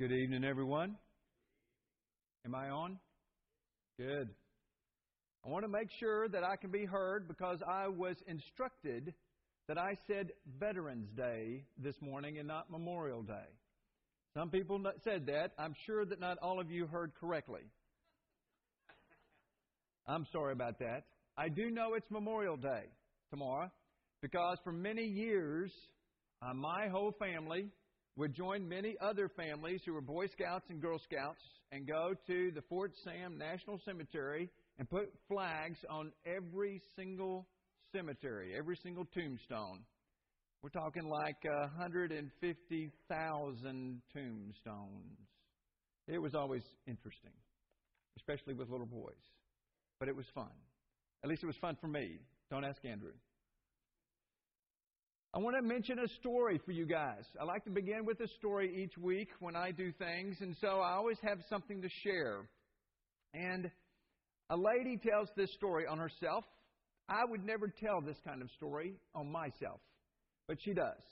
Good evening, everyone. Am I on? Good. I want to make sure that I can be heard because I was instructed that I said Veterans Day this morning and not Memorial Day. Some people said that. I'm sure that not all of you heard correctly. I'm sorry about that. I do know it's Memorial Day tomorrow because for many years, uh, my whole family would join many other families who were Boy Scouts and Girl Scouts and go to the Fort Sam National Cemetery and put flags on every single cemetery, every single tombstone. We're talking like uh, 150,000 tombstones. It was always interesting, especially with little boys. But it was fun. At least it was fun for me. Don't ask Andrew. I want to mention a story for you guys. I like to begin with a story each week when I do things, and so I always have something to share. And a lady tells this story on herself. I would never tell this kind of story on myself, but she does.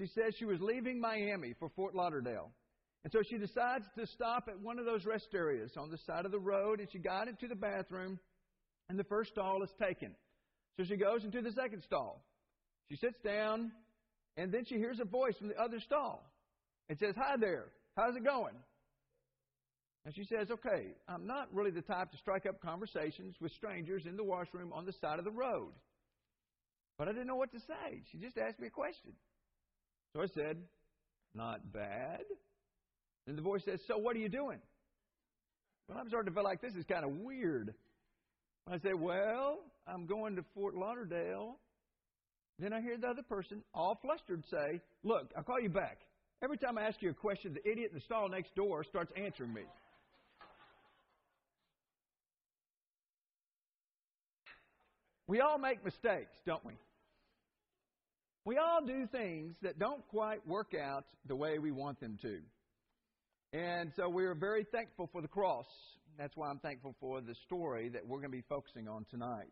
She says she was leaving Miami for Fort Lauderdale. And so she decides to stop at one of those rest areas on the side of the road, and she got into the bathroom, and the first stall is taken. So she goes into the second stall. She sits down, and then she hears a voice from the other stall. It says, Hi there, how's it going? And she says, Okay, I'm not really the type to strike up conversations with strangers in the washroom on the side of the road. But I didn't know what to say. She just asked me a question. So I said, Not bad. And the voice says, So what are you doing? Well, I'm starting to feel like this is kind of weird. I say, Well, I'm going to Fort Lauderdale. Then I hear the other person, all flustered, say, Look, I'll call you back. Every time I ask you a question, the idiot in the stall next door starts answering me. We all make mistakes, don't we? We all do things that don't quite work out the way we want them to. And so we are very thankful for the cross. That's why I'm thankful for the story that we're going to be focusing on tonight.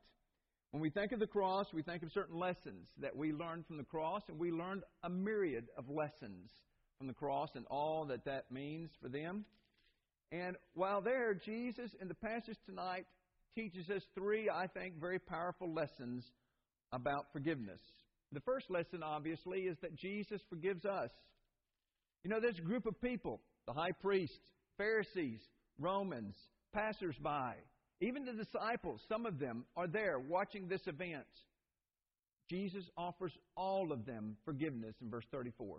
When we think of the cross, we think of certain lessons that we learned from the cross, and we learned a myriad of lessons from the cross and all that that means for them. And while there, Jesus in the passage tonight teaches us three, I think, very powerful lessons about forgiveness. The first lesson, obviously, is that Jesus forgives us. You know, there's a group of people the high priest, Pharisees, Romans, passersby, even the disciples, some of them are there watching this event. Jesus offers all of them forgiveness in verse 34.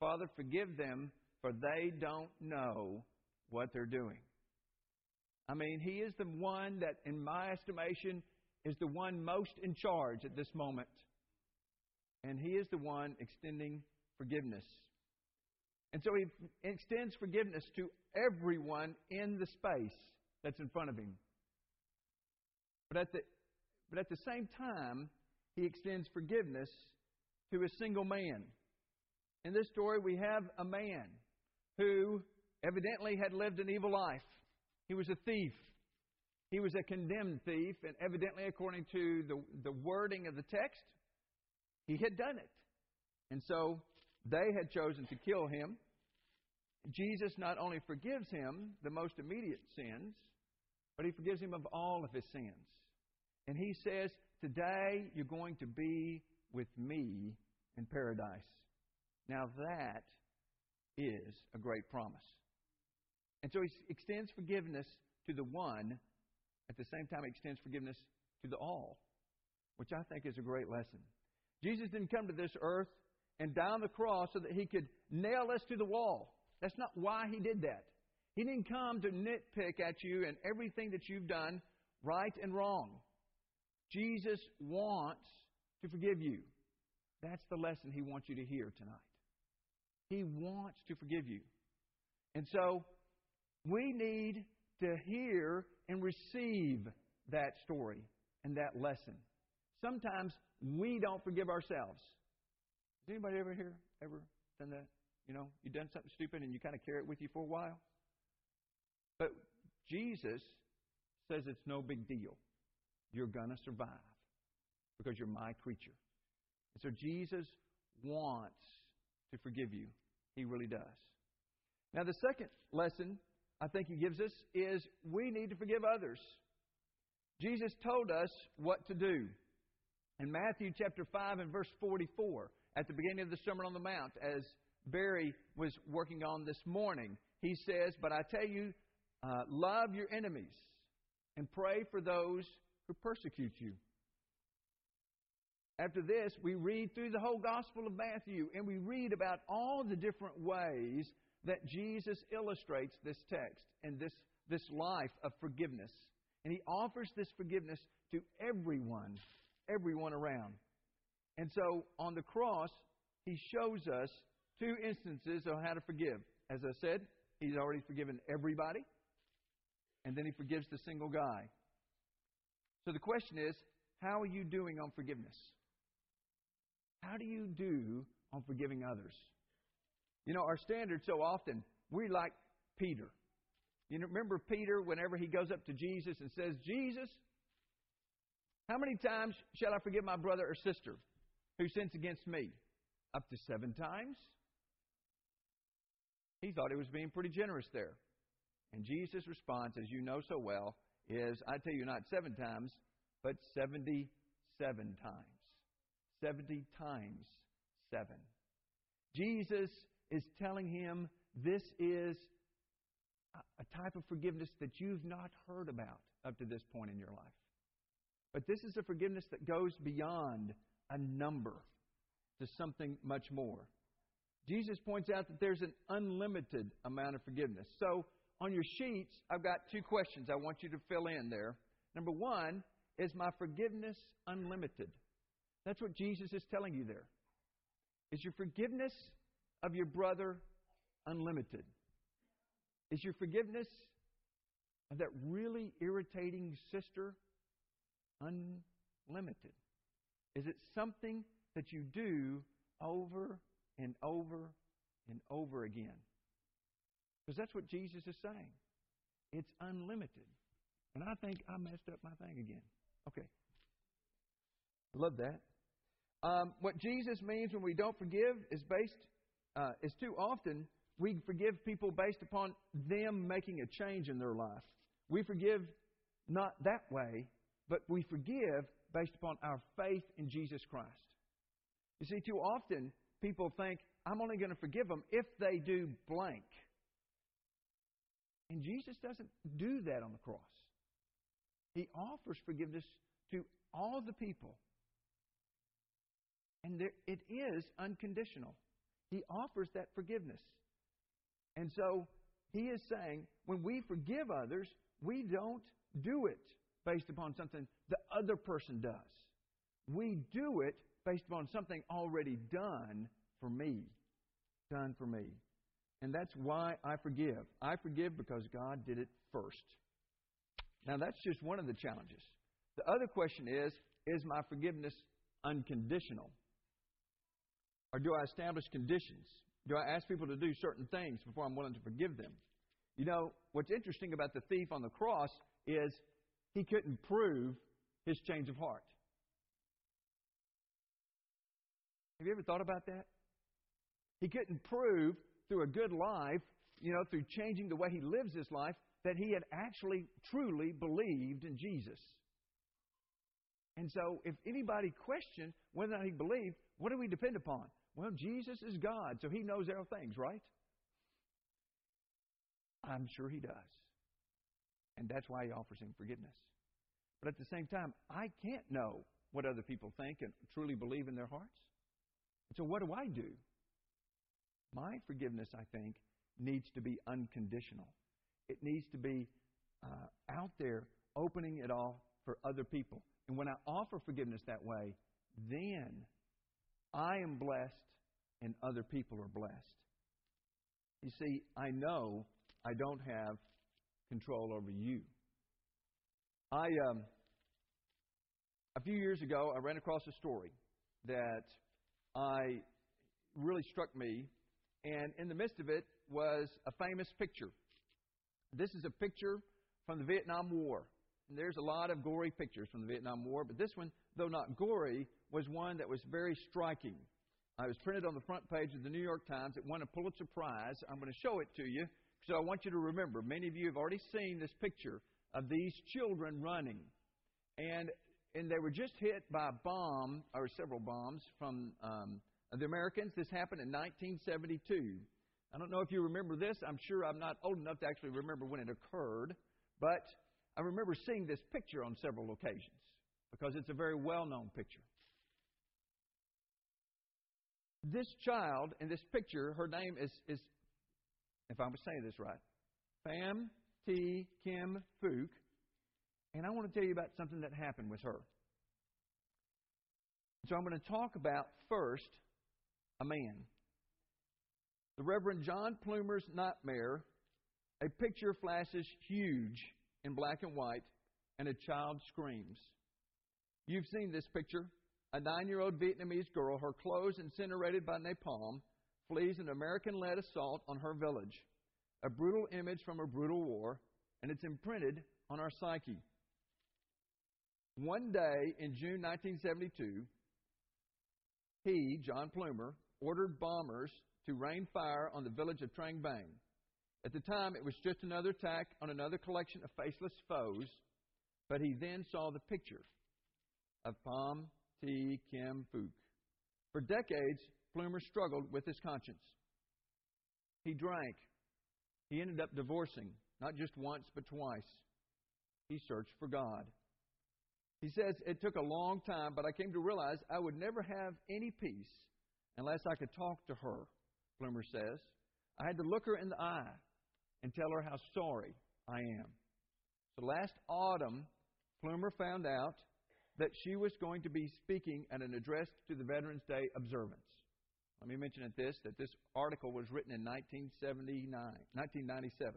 Father, forgive them, for they don't know what they're doing. I mean, He is the one that, in my estimation, is the one most in charge at this moment. And He is the one extending forgiveness. And so he extends forgiveness to everyone in the space that's in front of him. But at the, but at the same time, he extends forgiveness to a single man. In this story, we have a man who evidently had lived an evil life. He was a thief. He was a condemned thief, and evidently, according to the, the wording of the text, he had done it. And so they had chosen to kill him. Jesus not only forgives him the most immediate sins, but he forgives him of all of his sins. And he says, Today you're going to be with me in paradise. Now that is a great promise. And so he extends forgiveness to the one, at the same time, he extends forgiveness to the all, which I think is a great lesson. Jesus didn't come to this earth and down the cross so that he could nail us to the wall. That's not why he did that. He didn't come to nitpick at you and everything that you've done, right and wrong. Jesus wants to forgive you. That's the lesson he wants you to hear tonight. He wants to forgive you. And so we need to hear and receive that story and that lesson. Sometimes we don't forgive ourselves. Anybody ever here ever done that? You know, you've done something stupid and you kind of carry it with you for a while. But Jesus says it's no big deal. You're going to survive. because you're my creature. And so Jesus wants to forgive you. He really does. Now, the second lesson I think he gives us is we need to forgive others. Jesus told us what to do. In Matthew chapter 5 and verse 44, at the beginning of the Sermon on the Mount, as Barry was working on this morning, he says, But I tell you, uh, love your enemies and pray for those who persecute you. After this, we read through the whole Gospel of Matthew and we read about all the different ways that Jesus illustrates this text and this, this life of forgiveness. And he offers this forgiveness to everyone, everyone around. And so on the cross, he shows us two instances of how to forgive. As I said, he's already forgiven everybody, and then he forgives the single guy. So the question is, how are you doing on forgiveness? How do you do on forgiving others? You know, our standard so often, we like Peter. You know, remember Peter whenever he goes up to Jesus and says, Jesus, how many times shall I forgive my brother or sister who sins against me? Up to seven times? He thought he was being pretty generous there. And Jesus' response, as you know so well, is I tell you not seven times, but 77 times. 70 times seven. Jesus is telling him this is a type of forgiveness that you've not heard about up to this point in your life. But this is a forgiveness that goes beyond a number to something much more. Jesus points out that there's an unlimited amount of forgiveness. So, on your sheets, I've got two questions I want you to fill in there. Number one, is my forgiveness unlimited? That's what Jesus is telling you there. Is your forgiveness of your brother unlimited? Is your forgiveness of that really irritating sister unlimited? Is it something that you do over and over and over again? Because that's what Jesus is saying. It's unlimited. And I think I messed up my thing again. Okay. Love that. Um, what Jesus means when we don't forgive is based uh, is too often we forgive people based upon them making a change in their life. We forgive not that way, but we forgive based upon our faith in Jesus Christ. You see, too often people think, I'm only going to forgive them if they do blank. And Jesus doesn't do that on the cross. He offers forgiveness to all the people. And there, it is unconditional. He offers that forgiveness. And so he is saying when we forgive others, we don't do it based upon something the other person does. We do it based upon something already done for me. Done for me. And that's why I forgive. I forgive because God did it first. Now, that's just one of the challenges. The other question is Is my forgiveness unconditional? Or do I establish conditions? Do I ask people to do certain things before I'm willing to forgive them? You know, what's interesting about the thief on the cross is he couldn't prove his change of heart. Have you ever thought about that? He couldn't prove through a good life, you know, through changing the way he lives his life, that he had actually truly believed in Jesus. And so, if anybody questioned whether or not he believed, what do we depend upon? Well, Jesus is God, so he knows all things, right? I'm sure he does. And that's why he offers him forgiveness. But at the same time, I can't know what other people think and truly believe in their hearts. And so what do I do? My forgiveness, I think, needs to be unconditional. It needs to be uh, out there, opening it all for other people. And when I offer forgiveness that way, then I am blessed and other people are blessed. You see, I know I don't have control over you. I um, a few years ago I ran across a story that I really struck me, and in the midst of it was a famous picture. This is a picture from the Vietnam War. there's a lot of gory pictures from the Vietnam War, but this one, though not gory, was one that was very striking. I was printed on the front page of the New York Times. It won a Pulitzer Prize. I'm going to show it to you, so I want you to remember. Many of you have already seen this picture of these children running, and and they were just hit by a bomb or several bombs from um, the Americans. This happened in 1972. I don't know if you remember this. I'm sure I'm not old enough to actually remember when it occurred, but I remember seeing this picture on several occasions because it's a very well known picture. This child in this picture, her name is, is if I'm saying this right, Phan Thi Kim Phuc, and I want to tell you about something that happened with her. So I'm going to talk about first a man. The Reverend John Plummer's Nightmare, a picture flashes huge in black and white, and a child screams. You've seen this picture. A nine year old Vietnamese girl, her clothes incinerated by napalm, flees an American led assault on her village. A brutal image from a brutal war, and it's imprinted on our psyche. One day in June 1972, he, John Plummer, ordered bombers to rain fire on the village of Trang Bang. At the time, it was just another attack on another collection of faceless foes, but he then saw the picture of Phan Thi Kim Phuc. For decades, Plummer struggled with his conscience. He drank. He ended up divorcing, not just once, but twice. He searched for God. He says, It took a long time, but I came to realize I would never have any peace unless I could talk to her, Plummer says. I had to look her in the eye and tell her how sorry I am. So last autumn, Plummer found out that she was going to be speaking at an address to the Veterans Day observance. Let me mention at this that this article was written in 1979, 1997.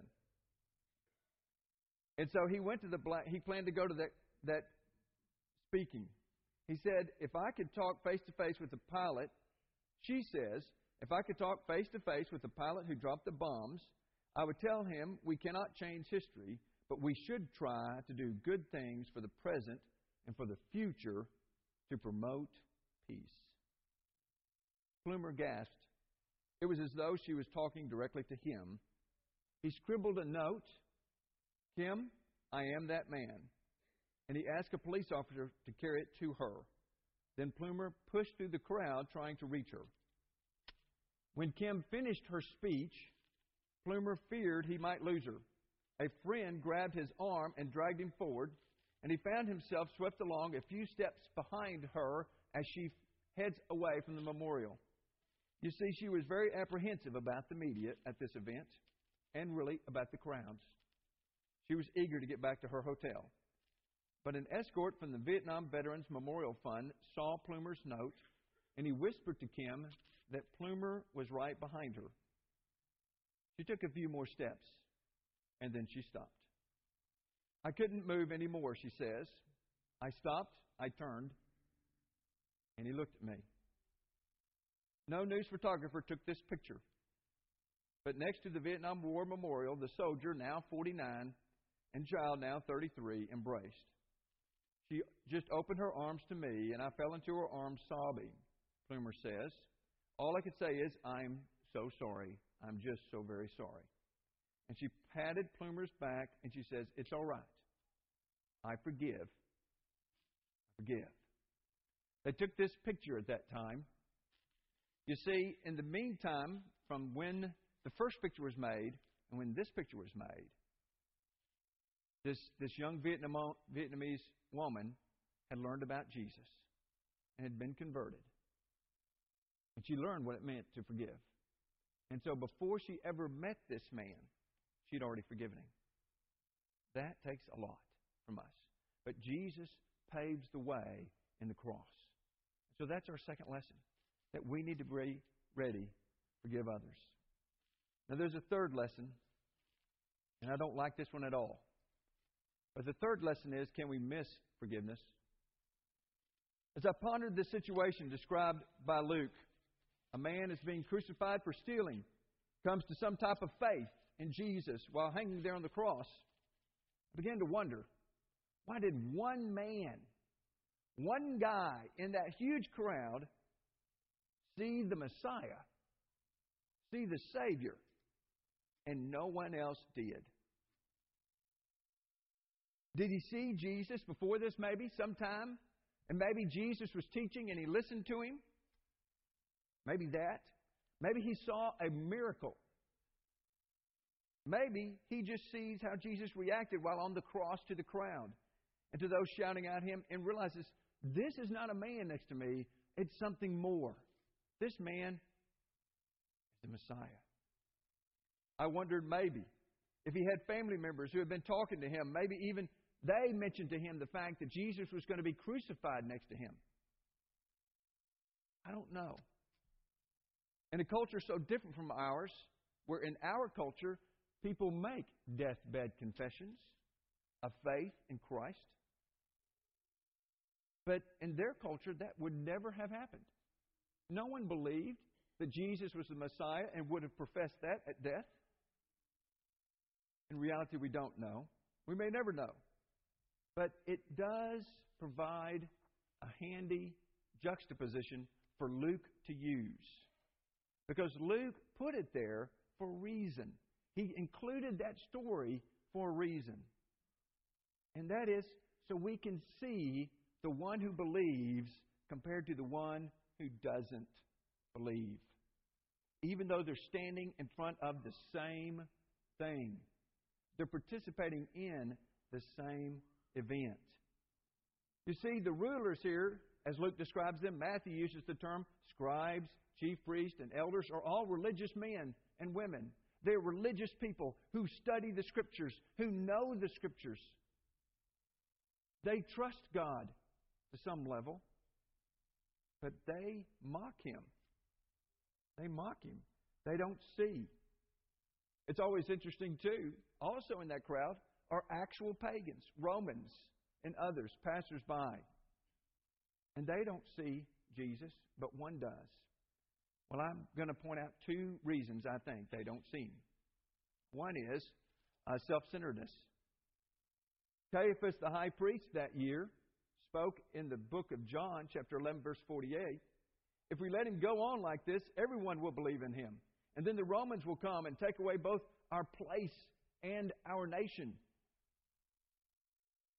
And so he went to the black, he planned to go to that, that speaking. He said, If I could talk face to face with the pilot, she says, if I could talk face to face with the pilot who dropped the bombs, I would tell him we cannot change history, but we should try to do good things for the present and for the future to promote peace. Plummer gasped. It was as though she was talking directly to him. He scribbled a note Kim, I am that man and he asked a police officer to carry it to her. Then Plummer pushed through the crowd trying to reach her. When Kim finished her speech, Plummer feared he might lose her. A friend grabbed his arm and dragged him forward, and he found himself swept along a few steps behind her as she heads away from the memorial. You see, she was very apprehensive about the media at this event and really about the crowds. She was eager to get back to her hotel. But an escort from the Vietnam Veterans Memorial Fund saw Plummer's note, and he whispered to Kim that Plummer was right behind her. She took a few more steps, and then she stopped. I couldn't move any more, she says. I stopped, I turned, and he looked at me. No news photographer took this picture. But next to the Vietnam War Memorial, the soldier, now 49, and child, now 33, embraced. She just opened her arms to me, and I fell into her arms sobbing, Plummer says. All I could say is, I'm so sorry. I'm just so very sorry. And she patted Plummer's back, and she says, It's all right. I forgive. I forgive. They took this picture at that time. You see, in the meantime, from when the first picture was made and when this picture was made, this, this young Vietnam, Vietnamese woman had learned about Jesus and had been converted. And she learned what it meant to forgive. And so before she ever met this man, she'd already forgiven him. That takes a lot from us. But Jesus paves the way in the cross. So that's our second lesson that we need to be ready to forgive others. Now, there's a third lesson, and I don't like this one at all. But the third lesson is can we miss forgiveness? As I pondered the situation described by Luke, a man is being crucified for stealing, comes to some type of faith in Jesus while hanging there on the cross. I began to wonder Why did one man, one guy in that huge crowd, see the Messiah, see the Savior, and no one else did? Did he see Jesus before this, maybe, sometime? And maybe Jesus was teaching and he listened to him? Maybe that. Maybe he saw a miracle. Maybe he just sees how Jesus reacted while on the cross to the crowd and to those shouting at him and realizes this is not a man next to me, it's something more. This man is the Messiah. I wondered maybe if he had family members who had been talking to him, maybe even they mentioned to him the fact that Jesus was going to be crucified next to him. I don't know. In a culture so different from ours, where in our culture people make deathbed confessions of faith in Christ, but in their culture that would never have happened. No one believed that Jesus was the Messiah and would have professed that at death. In reality, we don't know. We may never know. But it does provide a handy juxtaposition for Luke to use. Because Luke put it there for a reason. He included that story for a reason. And that is so we can see the one who believes compared to the one who doesn't believe. Even though they're standing in front of the same thing, they're participating in the same event. You see, the rulers here, as Luke describes them, Matthew uses the term scribes, chief priests, and elders, are all religious men and women. They're religious people who study the Scriptures, who know the Scriptures. They trust God to some level, but they mock Him. They mock Him. They don't see. It's always interesting, too, also in that crowd, are actual pagans, Romans and others, passers-by. And they don't see Jesus, but one does. Well, I'm going to point out two reasons I think they don't see him. One is uh, self centeredness. Caiaphas, the high priest that year, spoke in the book of John, chapter 11, verse 48. If we let him go on like this, everyone will believe in him. And then the Romans will come and take away both our place and our nation.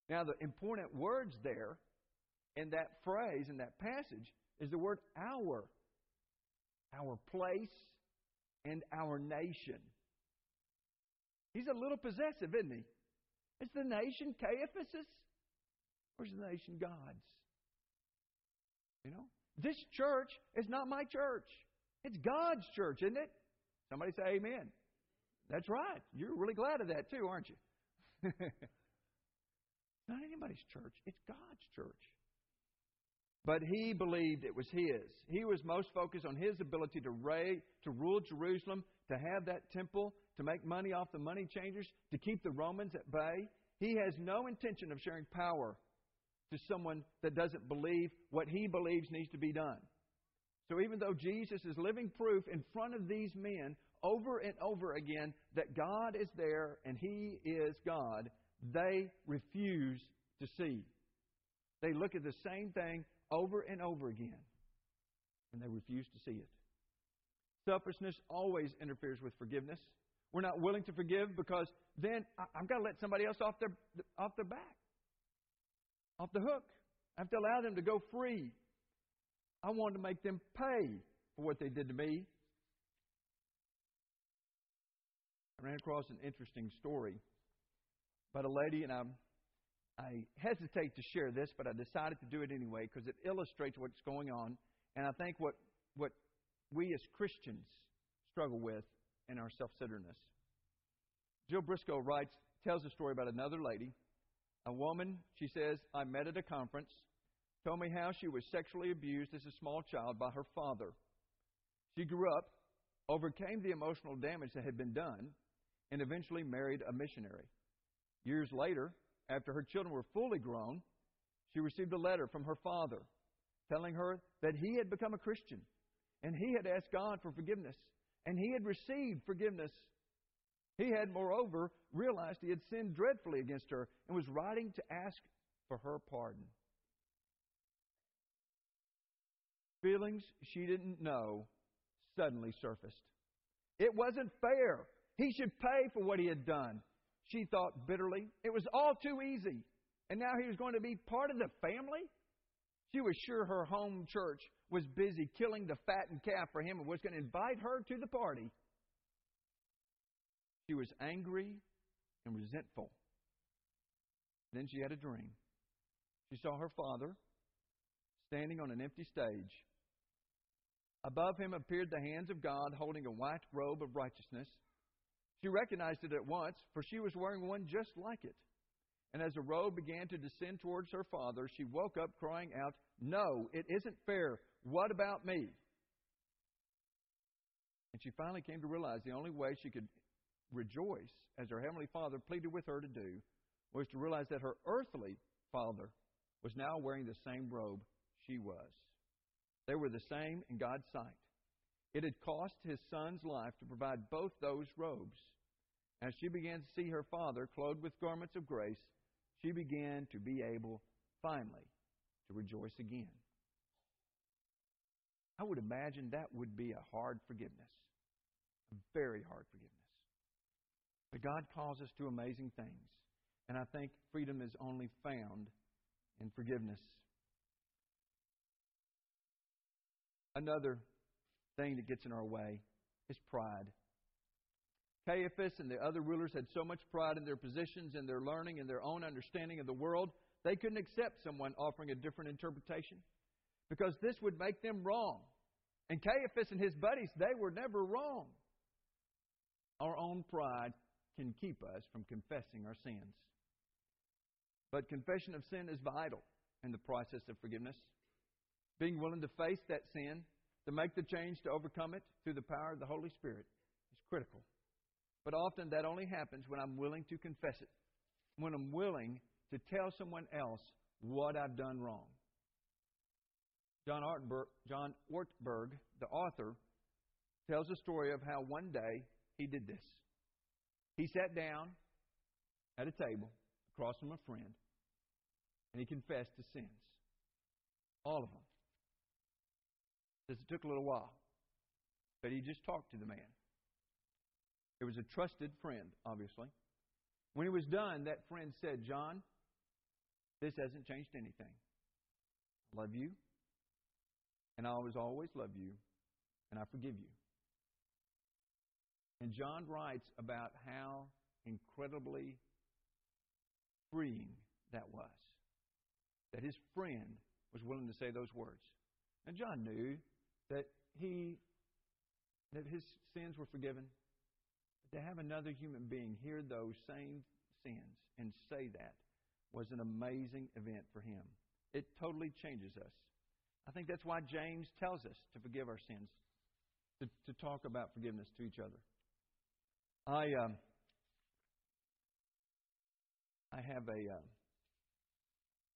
Now, the important words there in that phrase, in that passage, is the word our. Our place and our nation. He's a little possessive, isn't he? Is the nation Caiaphas's? Is the nation God's? You know? This church is not my church. It's God's church, isn't it? Somebody say amen. That's right. You're really glad of that too, aren't you? Not anybody's church, it's God's church. But he believed it was his. He was most focused on his ability to, raid, to rule Jerusalem, to have that temple, to make money off the money changers, to keep the Romans at bay. He has no intention of sharing power to someone that doesn't believe what he believes needs to be done. So even though Jesus is living proof in front of these men over and over again that God is there and he is God, they refuse to see. They look at the same thing over and over again, and they refuse to see it. Selfishness always interferes with forgiveness. We're not willing to forgive because then I've got to let somebody else off their, off their back, off the hook. I have to allow them to go free. I want to make them pay for what they did to me. I ran across an interesting story about a lady, and I'm, I hesitate to share this, but I decided to do it anyway because it illustrates what's going on, and I think what, what we as Christians struggle with in our self centeredness. Jill Briscoe writes, tells a story about another lady, a woman, she says, I met at a conference, told me how she was sexually abused as a small child by her father. She grew up, overcame the emotional damage that had been done, and eventually married a missionary. Years later, after her children were fully grown, she received a letter from her father telling her that he had become a Christian and he had asked God for forgiveness and he had received forgiveness He had, moreover, realized he had sinned dreadfully against her and was writing to ask for her pardon. Feelings she didn't know suddenly surfaced. It wasn't fair. He should pay for what he had done. She thought bitterly. It was all too easy. And now he was going to be part of the family? She was sure her home church was busy killing the fattened calf for him and was going to invite her to the party. She was angry and resentful. Then she had a dream. She saw her father standing on an empty stage. Above him appeared the hands of God holding a white robe of righteousness. She recognized it at once, for she was wearing one just like it. And as the robe began to descend towards her father, she woke up crying out, No, it isn't fair. What about me? And she finally came to realize the only way she could rejoice, as her heavenly father pleaded with her to do, was to realize that her earthly father was now wearing the same robe she was. They were the same in God's sight. It had cost his son's life to provide both those robes. As she began to see her father clothed with garments of grace, she began to be able, finally, to rejoice again. I would imagine that would be a hard forgiveness, a very hard forgiveness. But God calls us to amazing things, and I think freedom is only found in forgiveness. Another thing that gets in our way is pride. Caiaphas and the other rulers had so much pride in their positions and their learning and their own understanding of the world, they couldn't accept someone offering a different interpretation because this would make them wrong. And Caiaphas and his buddies, they were never wrong. Our own pride can keep us from confessing our sins. But confession of sin is vital in the process of forgiveness. Being willing to face that sin, to make the change to overcome it through the power of the Holy Spirit, is critical. But often that only happens when I'm willing to confess it, when I'm willing to tell someone else what I've done wrong. John Ortberg, John Ortberg, the author, tells a story of how one day he did this. He sat down at a table across from a friend and he confessed his sins. All of them. It took a little while, but he just talked to the man. It was a trusted friend, obviously. When he was done, that friend said, John, this hasn't changed anything. I love you, and I always, always love you, and I forgive you. And John writes about how incredibly freeing that was. That his friend was willing to say those words. And John knew that he that his sins were forgiven. But to have another human being hear those same sins and say that was an amazing event for him. It totally changes us. I think that's why James tells us to forgive our sins, to, to talk about forgiveness to each other. I um, I have a uh,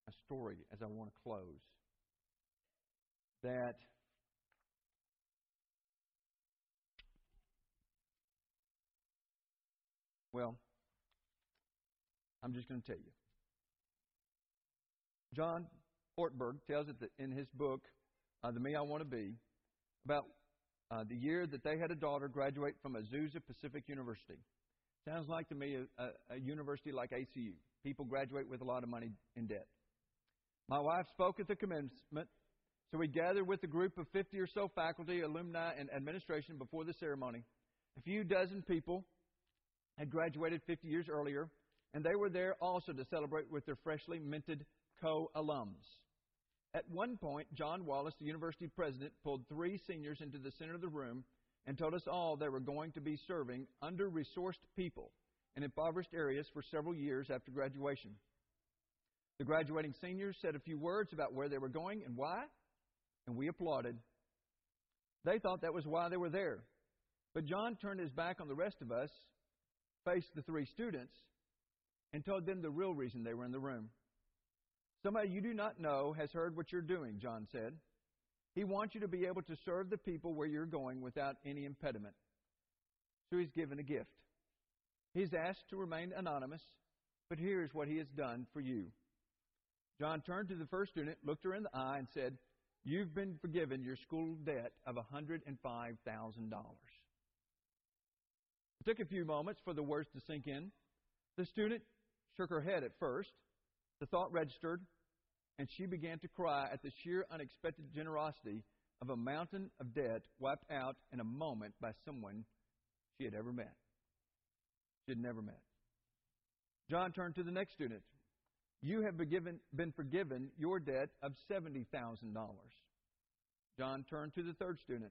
a story as I want to close that well I'm just going to tell you. John Ortberg tells it in his book, uh, The Me I Want to Be, about uh, the year that they had a daughter graduate from Azusa Pacific University. Sounds like to me a, a, a university like ACU. People graduate with a lot of money in debt. My wife spoke at the commencement, so we gathered with a group of 50 or so faculty, alumni, and administration before the ceremony. A few dozen people had graduated 50 years earlier, and they were there also to celebrate with their freshly minted co alums. At one point, John Wallace, the university president, pulled three seniors into the center of the room and told us all they were going to be serving under resourced people in impoverished areas for several years after graduation. The graduating seniors said a few words about where they were going and why, and we applauded. They thought that was why they were there. But John turned his back on the rest of us, faced the three students, and told them the real reason they were in the room. Somebody you do not know has heard what you're doing, John said. He wants you to be able to serve the people where you're going without any impediment. So he's given a gift. He's asked to remain anonymous, but here's what he has done for you. John turned to the first student, looked her in the eye, and said, You've been forgiven your school debt of $105,000. It took a few moments for the words to sink in. The student shook her head at first. The thought registered, and she began to cry at the sheer unexpected generosity of a mountain of debt wiped out in a moment by someone she had ever met. She had never met. John turned to the next student. You have been, given, been forgiven your debt of $70,000. John turned to the third student.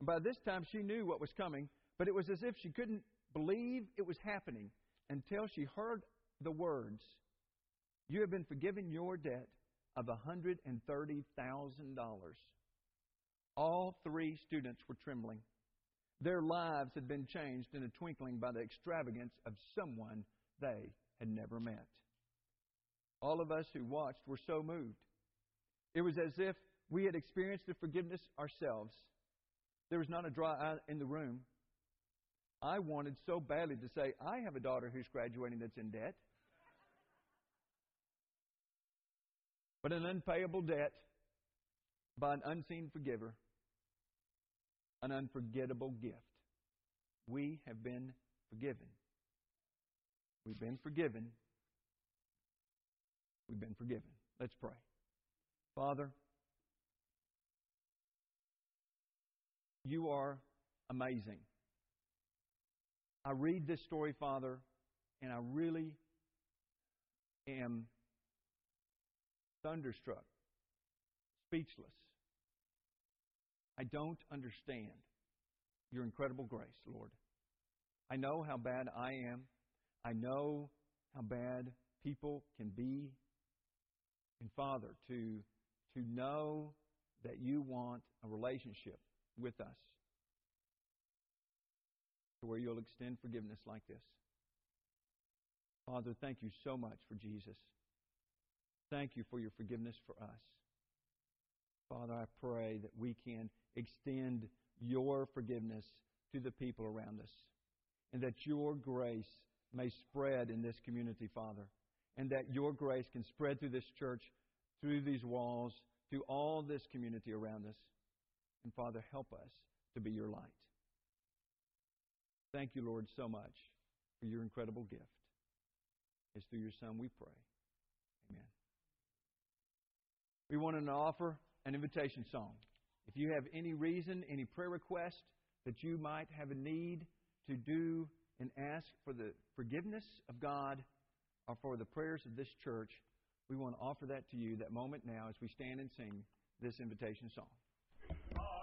And by this time, she knew what was coming, but it was as if she couldn't believe it was happening until she heard the words You have been forgiven your debt of $130,000. All three students were trembling. Their lives had been changed in a twinkling by the extravagance of someone they had never met. All of us who watched were so moved. It was as if we had experienced the forgiveness ourselves. There was not a dry eye in the room. I wanted so badly to say, I have a daughter who's graduating that's in debt. But an unpayable debt by an unseen forgiver, an unforgettable gift. We have been forgiven. We've been forgiven. We've been forgiven. Let's pray. Father, you are amazing. I read this story, Father, and I really am thunderstruck, speechless. I don't understand your incredible grace, Lord. I know how bad I am. I know how bad people can be. And Father, to, to know that you want a relationship with us to where you'll extend forgiveness like this. Father, thank you so much for Jesus. Thank you for your forgiveness for us. Father, I pray that we can extend your forgiveness to the people around us and that your grace may spread in this community, Father, and that your grace can spread through this church, through these walls, to all this community around us. And Father, help us to be your light. Thank you, Lord, so much for your incredible gift. It's through your Son we pray. Amen. We want to offer an invitation song. If you have any reason, any prayer request that you might have a need to do and ask for the forgiveness of God or for the prayers of this church, we want to offer that to you that moment now as we stand and sing this invitation song.